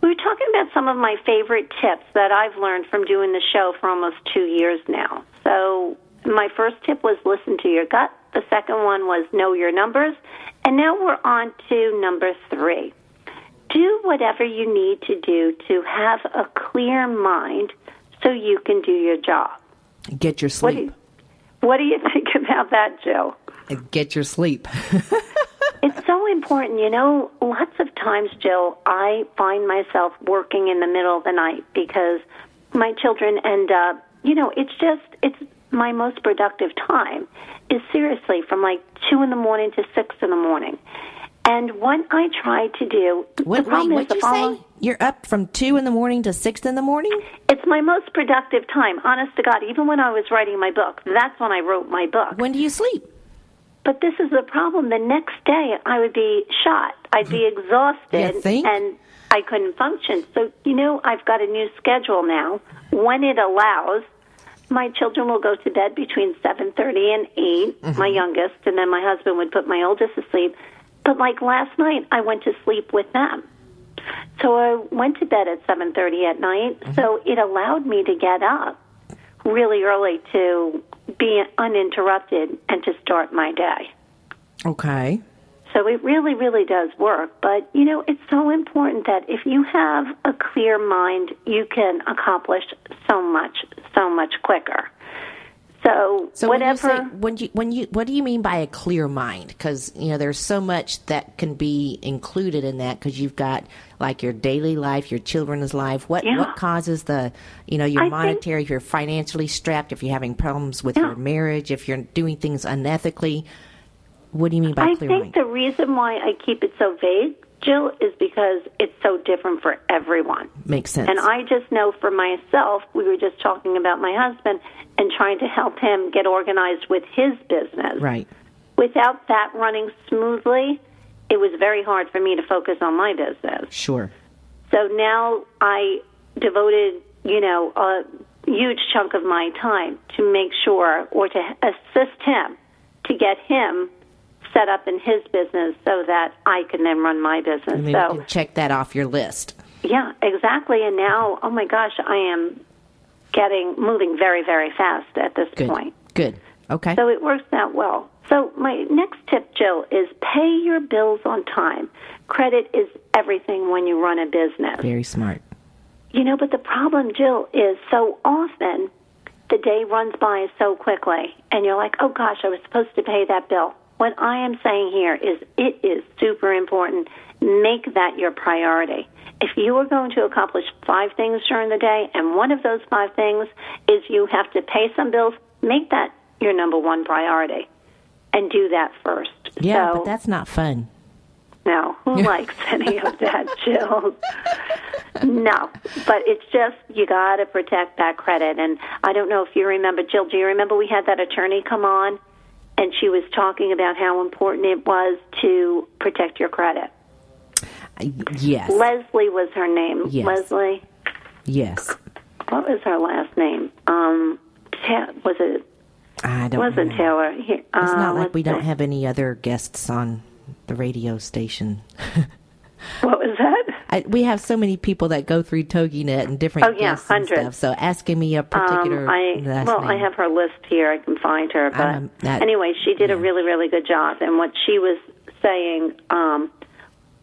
we were talking about some of my favorite tips that I've learned from doing the show for almost two years now. So, my first tip was listen to your gut. The second one was know your numbers. And now we're on to number three do whatever you need to do to have a clear mind so you can do your job. Get your What do sleep. you, what do you think about that, Jill? Get your sleep. It's so important. You know, lots of times, Jill, I find myself working in the middle of the night because my children end up, you know, it's just, it's my most productive time is seriously from like 2 in the morning to 6 in the morning. And what I try to do, What, the wait, problem is what'd the you following. say? You're up from 2 in the morning to 6 in the morning? It's my most productive time, honest to God. Even when I was writing my book, that's when I wrote my book. When do you sleep? But this is the problem. The next day, I would be shot. I'd be exhausted, You think? and I couldn't function. So, you know, I've got a new schedule now. When it allows, my children will go to bed between seven thirty and 8 Mm-hmm. My youngest, and then my husband would put my oldest to sleep. But like last night, I went to sleep with them. So I went to bed at seven thirty at night. Mm-hmm. So it allowed me to get up really early to be uninterrupted and to start my day. Okay. So it really, really does work. But, you know, it's so important that if you have a clear mind, you can accomplish so much, so much quicker. So, So whatever. when you say when you when you what do you mean by a clear mind? Because you know there's so much that can be included in that. Because you've got like your daily life, your children's life. What Yeah. what causes the you know your I think- monetary? if you're financially strapped, if you're having problems with Yeah. your marriage, if you're doing things unethically. What do you mean by I clear mind? I think the reason why I keep it so vague, Jill, is because it's so different for everyone. Makes sense. And I just know for myself, we were just talking about my husband and trying to help him get organized with his business. right. Without that running smoothly, it was very hard for me to focus on my business. Sure. So now I devoted, you know, a huge chunk of my time to make sure or to assist him to get him set up in his business so that I can then run my business. So you can check that off your list. yeah, exactly. And now, oh my gosh, I am getting moving very, very fast at this Good. point. Good. Okay. So it works out well. So my next tip, Jill, is pay your bills on time. Credit is everything when you run a business. Very smart. You know, but the problem, Jill, is so often the day runs by so quickly, and you're like, oh gosh, I was supposed to pay that bill. What I am saying here is it is super important. Make that your priority. If you are going to accomplish five things during the day, and one of those five things is you have to pay some bills, make that your number one priority and do that first. Yeah, so, but that's not fun. no, who likes any of that, Jill? No, but it's just you got to protect that credit. And I don't know if you remember, Jill. Do you remember we had that attorney come on, and she was talking about how important it was to protect your credit. Yes. Leslie was her name. Yes. Leslie. yes. What was her last name? Um, Ta- was it? I don't wasn't know. Taylor. He, It's uh, not like we don't have any other guests on the radio station. What was that? I, we have so many people that go through TogiNet and different Oh, yeah, hundreds. stuff. So asking me a particular Um, I well, name. I have her list here. I can find her. But Um, that- anyway, she did a really, really good job. And what she was saying um,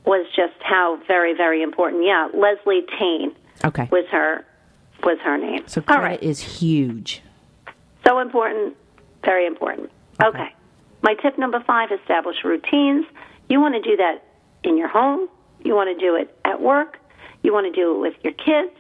was just how very, very important. Yeah, Leslie Tain okay. was her was her name. So credit right, is huge. so important, very important. Okay. okay. My tip number five: establish routines. You want to do that in your home. You want to do it at work. You want to do it with your kids.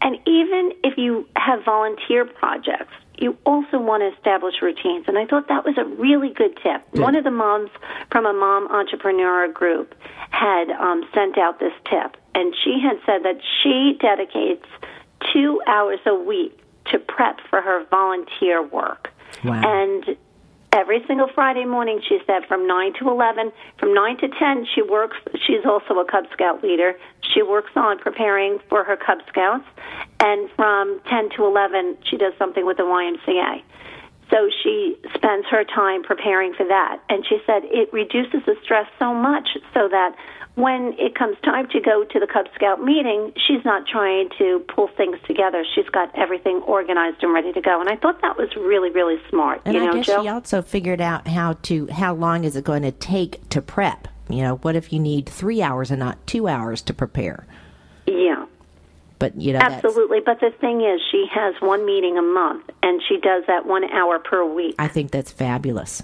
And even if you have volunteer projects, you also want to establish routines. And I thought that was a really good tip. One of the moms from a mom entrepreneur group had um, sent out this tip, and she had said that she dedicates two hours a week to prep for her volunteer work. Wow. And every single Friday morning, she said from 9 to 11. From 9 to 10, she works. She's also a Cub Scout leader. She works on preparing for her Cub Scouts. And from 10 to 11, she does something with the YMCA. So she spends her time preparing for that. And she said it reduces the stress so much so that when it comes time to go to the Cub Scout meeting, she's not trying to pull things together. She's got everything organized and ready to go. And I thought that was really, really smart. And you I know, guess Jill? she also figured out how to how long is it going to take to prep. You know, what if you need three hours and not two hours to prepare? yeah. But you know, Absolutely, but the thing is, she has one meeting a month, and she does that one hour per week. I think that's fabulous.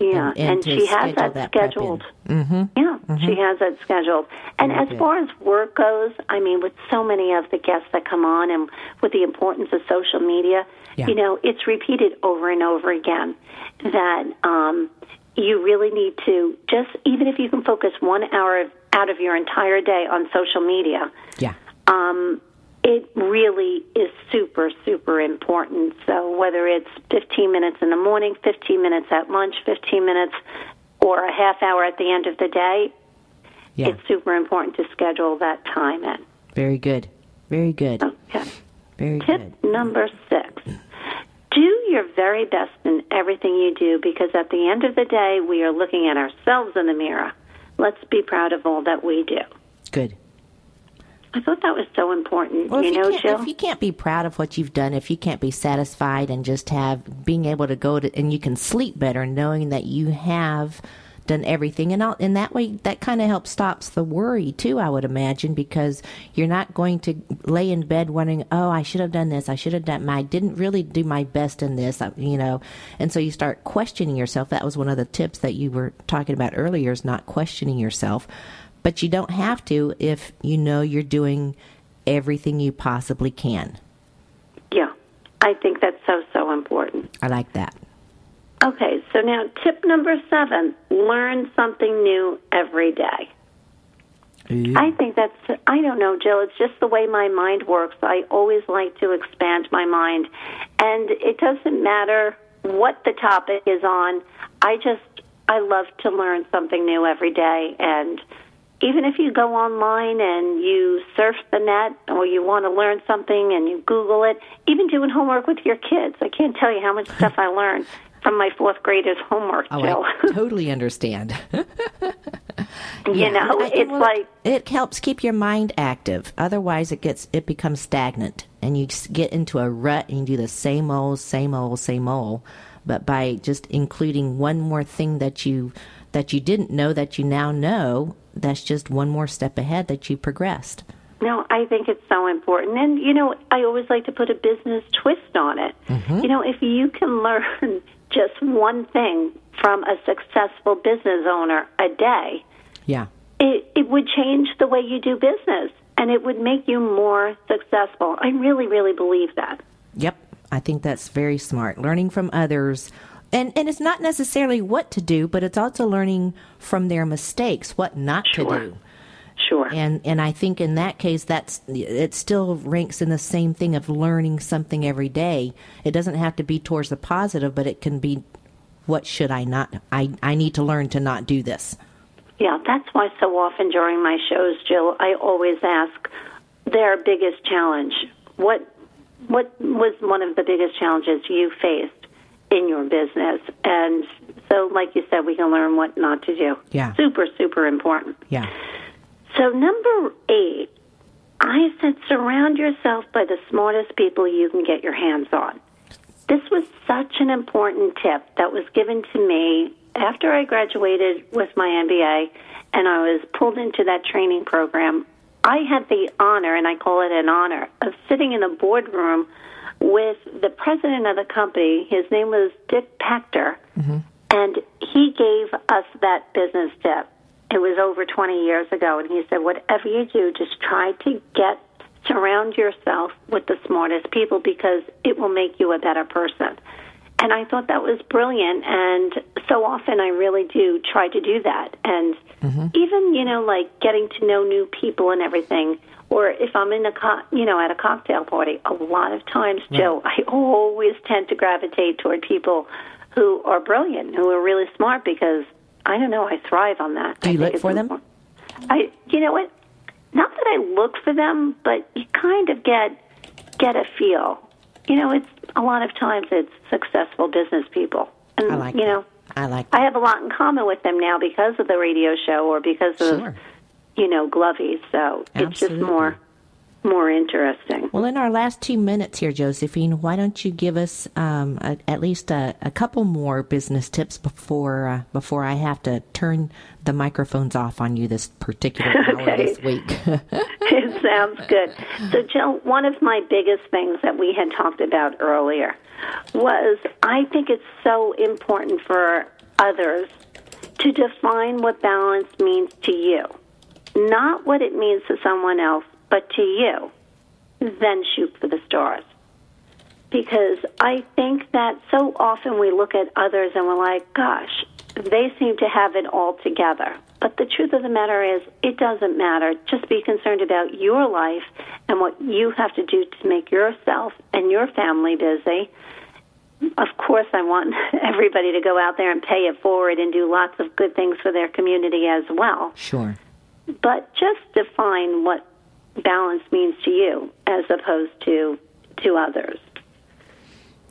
Yeah, and- and to she has that, that scheduled. Mm-hmm. Yeah, she has that scheduled. And Very as good. far as work goes, I mean, with so many of the guests that come on, and with the importance of social media, Yeah. you know, it's repeated over and over again that um, you really need to just, even if you can focus one hour out of your entire day on social media, Yeah. um, it really is super, super important. So whether it's 15 minutes in the morning, 15 minutes at lunch, 15 minutes, or a half hour at the end of the day, Yeah. it's super important to schedule that time in. Very good. Very good. Okay. Very Tip good. number six. Do your very best in everything you do because at the end of the day, we are looking at ourselves in the mirror. Let's be proud of all that we do. Good. I thought that was so important. Well, you if know, Jill? if you can't be proud of what you've done, if you can't be satisfied and just have being able to go to and you can sleep better knowing that you have done everything and all, and that way that kind of helps stops the worry too i would imagine because you're not going to lay in bed wondering oh i should have done this i should have done i didn't really do my best in this uh, you know and so you start questioning yourself that was one of the tips that you were talking about earlier is not questioning yourself but you don't have to if you know you're doing everything you possibly can yeah. I think that's so, so important. i like that Okay, so now tip number seven learn something new every day. I think that's, I don't know, Jill, it's just the way my mind works. I always like to expand my mind. And it doesn't matter what the topic is on. I just, I love to learn something new every day. And even if you go online and you surf the net or you want to learn something and you Google it, even doing homework with your kids, I can't tell you how much stuff I learned from my fourth graders' homework, oh Jill. i totally understand you know, I- it's well, like, it helps keep your mind active. Otherwise, it gets it becomes stagnant, and you get into a rut and you do the same old, same old, same old. But by just including one more thing that you that you didn't know that you now know, that's just one more step ahead that you progressed. No, I think it's so important. And, you know, I always like to put a business twist on it. Mm-hmm. You know, if you can learn just one thing from a successful business owner a day, Yeah. it, it would change the way you do business and it would make you more successful. I really, really believe that. Yep, I think that's very smart. Learning from others. And, and it's not necessarily what to do, but it's also learning from their mistakes, what not Sure. to do. Sure. And and I think in that case, that's it. Still ranks in the same thing of learning something every day. It doesn't have to be towards the positive, but it can be, what should I not? I I need to learn to not do this. Yeah, that's why so often during my shows, Jill, I always ask their biggest challenge. What what was one of the biggest challenges you faced in your business? And so, like you said, we can learn what not to do. Yeah. Super, super important. Yeah. So, number eight, I said surround yourself by the smartest people you can get your hands on. This was such an important tip that was given to me after I graduated with my MBA and I was pulled into that training program. I had the honor, and I call it an honor, of sitting in a boardroom with the president of the company. His name was Dick Pachter, mm-hmm. and he gave us that business tip. It was over 20 years ago, and he said, Whatever you do, just try to get surround yourself with the smartest people because it will make you a better person. And I thought that was brilliant. And so often I really do try to do that. And mm-hmm. even, you know, like getting to know new people and everything. Or if I'm in a, co- you know, at a cocktail party, a lot of times, Joe, I always tend to gravitate toward people who are brilliant, who are really smart because I don't know, I thrive on that. Do you look for them? important. I, you know what? Not that I look for them, but you kind of get get a feel. You know, it's a lot of times it's successful business people, and I like you that. know, I like I have a lot in common with them now because of the radio show or because of Sure. You know Glovey. So it's just more more interesting. Well, in our last two minutes here, Josephine, why don't you give us um, a, at least a, a couple more business tips before uh, before I have to turn the microphones off on you this particular hour Okay. this week? it sounds good. So, Jill, one of my biggest things that we had talked about earlier was I think it's so important for others to define what balance means to you, not what it means to someone else, but to you. Then shoot for the stars. Because I think that so often we look at others and we're like, gosh, they seem to have it all together. But the truth of the matter is, it doesn't matter. Just be concerned about your life and what you have to do to make yourself and your family busy. Of course, I want everybody to go out there and pay it forward and do lots of good things for their community as well. sure. But just define what balance means to you as opposed to to others.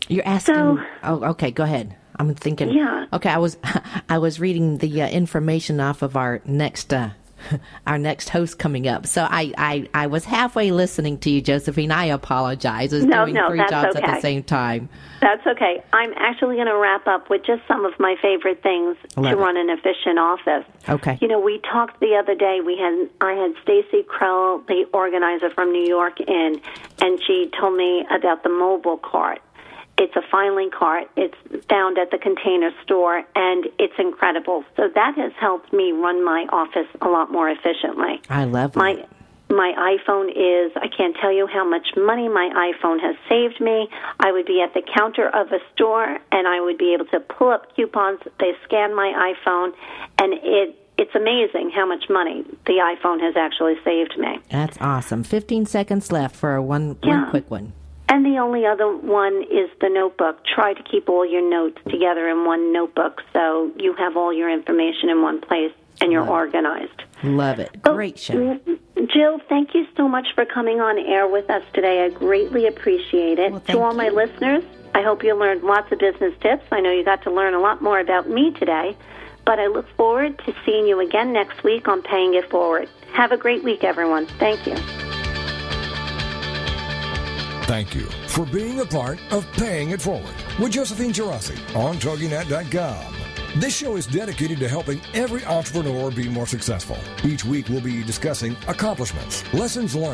You're asking. So- oh, okay. Go ahead. I'm thinking. Yeah. Okay. I was I was reading the uh, information off of our next uh, our next host coming up. So I, I I was halfway listening to you, Josephine. I apologize. I was No, doing no, three that's jobs at the same time. That's okay. I'm actually going to wrap up with just some of my favorite things Love to it. run an efficient office. Okay. You know, we talked the other day. We had I had Stacy Krell, the organizer from New York, in, and she told me about the mobile cart. It's a filing cart. It's found at the container store, and it's incredible. So that has helped me run my office a lot more efficiently. I love My that. my iPhone is I can't tell you how much money my iPhone has saved me. I would be at the counter of a store and I would be able to pull up coupons. They scan my iPhone and it it's amazing how much money the iPhone has actually saved me. That's awesome. 15 seconds left for a one Yeah. one quick one. And the only other one is the notebook. Try to keep all your notes together in one notebook so you have all your information in one place and you're organized. Love it. Oh, Great show. Jill, thank you so much for coming on air with us today. I greatly appreciate it. Well, to all my listeners, I hope you learned lots of business tips. I know you got to learn a lot more about me today, but I look forward to seeing you again next week on Paying It Forward. Have a great week, everyone. Thank you. Thank you for being a part of Paying It Forward with Josephine Geraci on TogiNet.com. This show is dedicated to helping every entrepreneur be more successful. Each week we'll be discussing accomplishments, lessons learned,